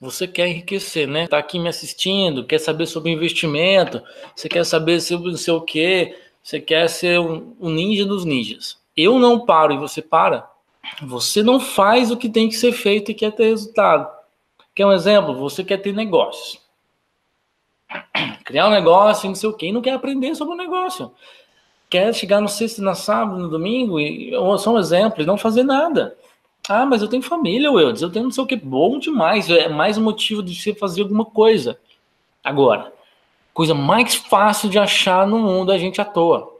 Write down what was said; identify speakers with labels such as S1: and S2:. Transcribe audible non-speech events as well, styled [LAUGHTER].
S1: Você quer enriquecer, né? Tá aqui me assistindo, quer saber sobre investimento, você quer saber sobre não sei o quê, você quer ser um, um ninja dos ninjas. Eu não paro e você para. Você não faz o que tem que ser feito e quer ter resultado. Quer um exemplo? Você quer ter negócios. [CLEARS THROAT] Criar um negócio, não sei o quê, e não quer aprender sobre o negócio. Quer chegar no sexto, na sábado, no domingo, e só um exemplo, e não fazer nada. Ah, mas eu tenho família, Wildes, eu tenho não sei o que, bom demais, é mais um motivo de você fazer alguma coisa. Agora, coisa mais fácil de achar no mundo é a gente à toa.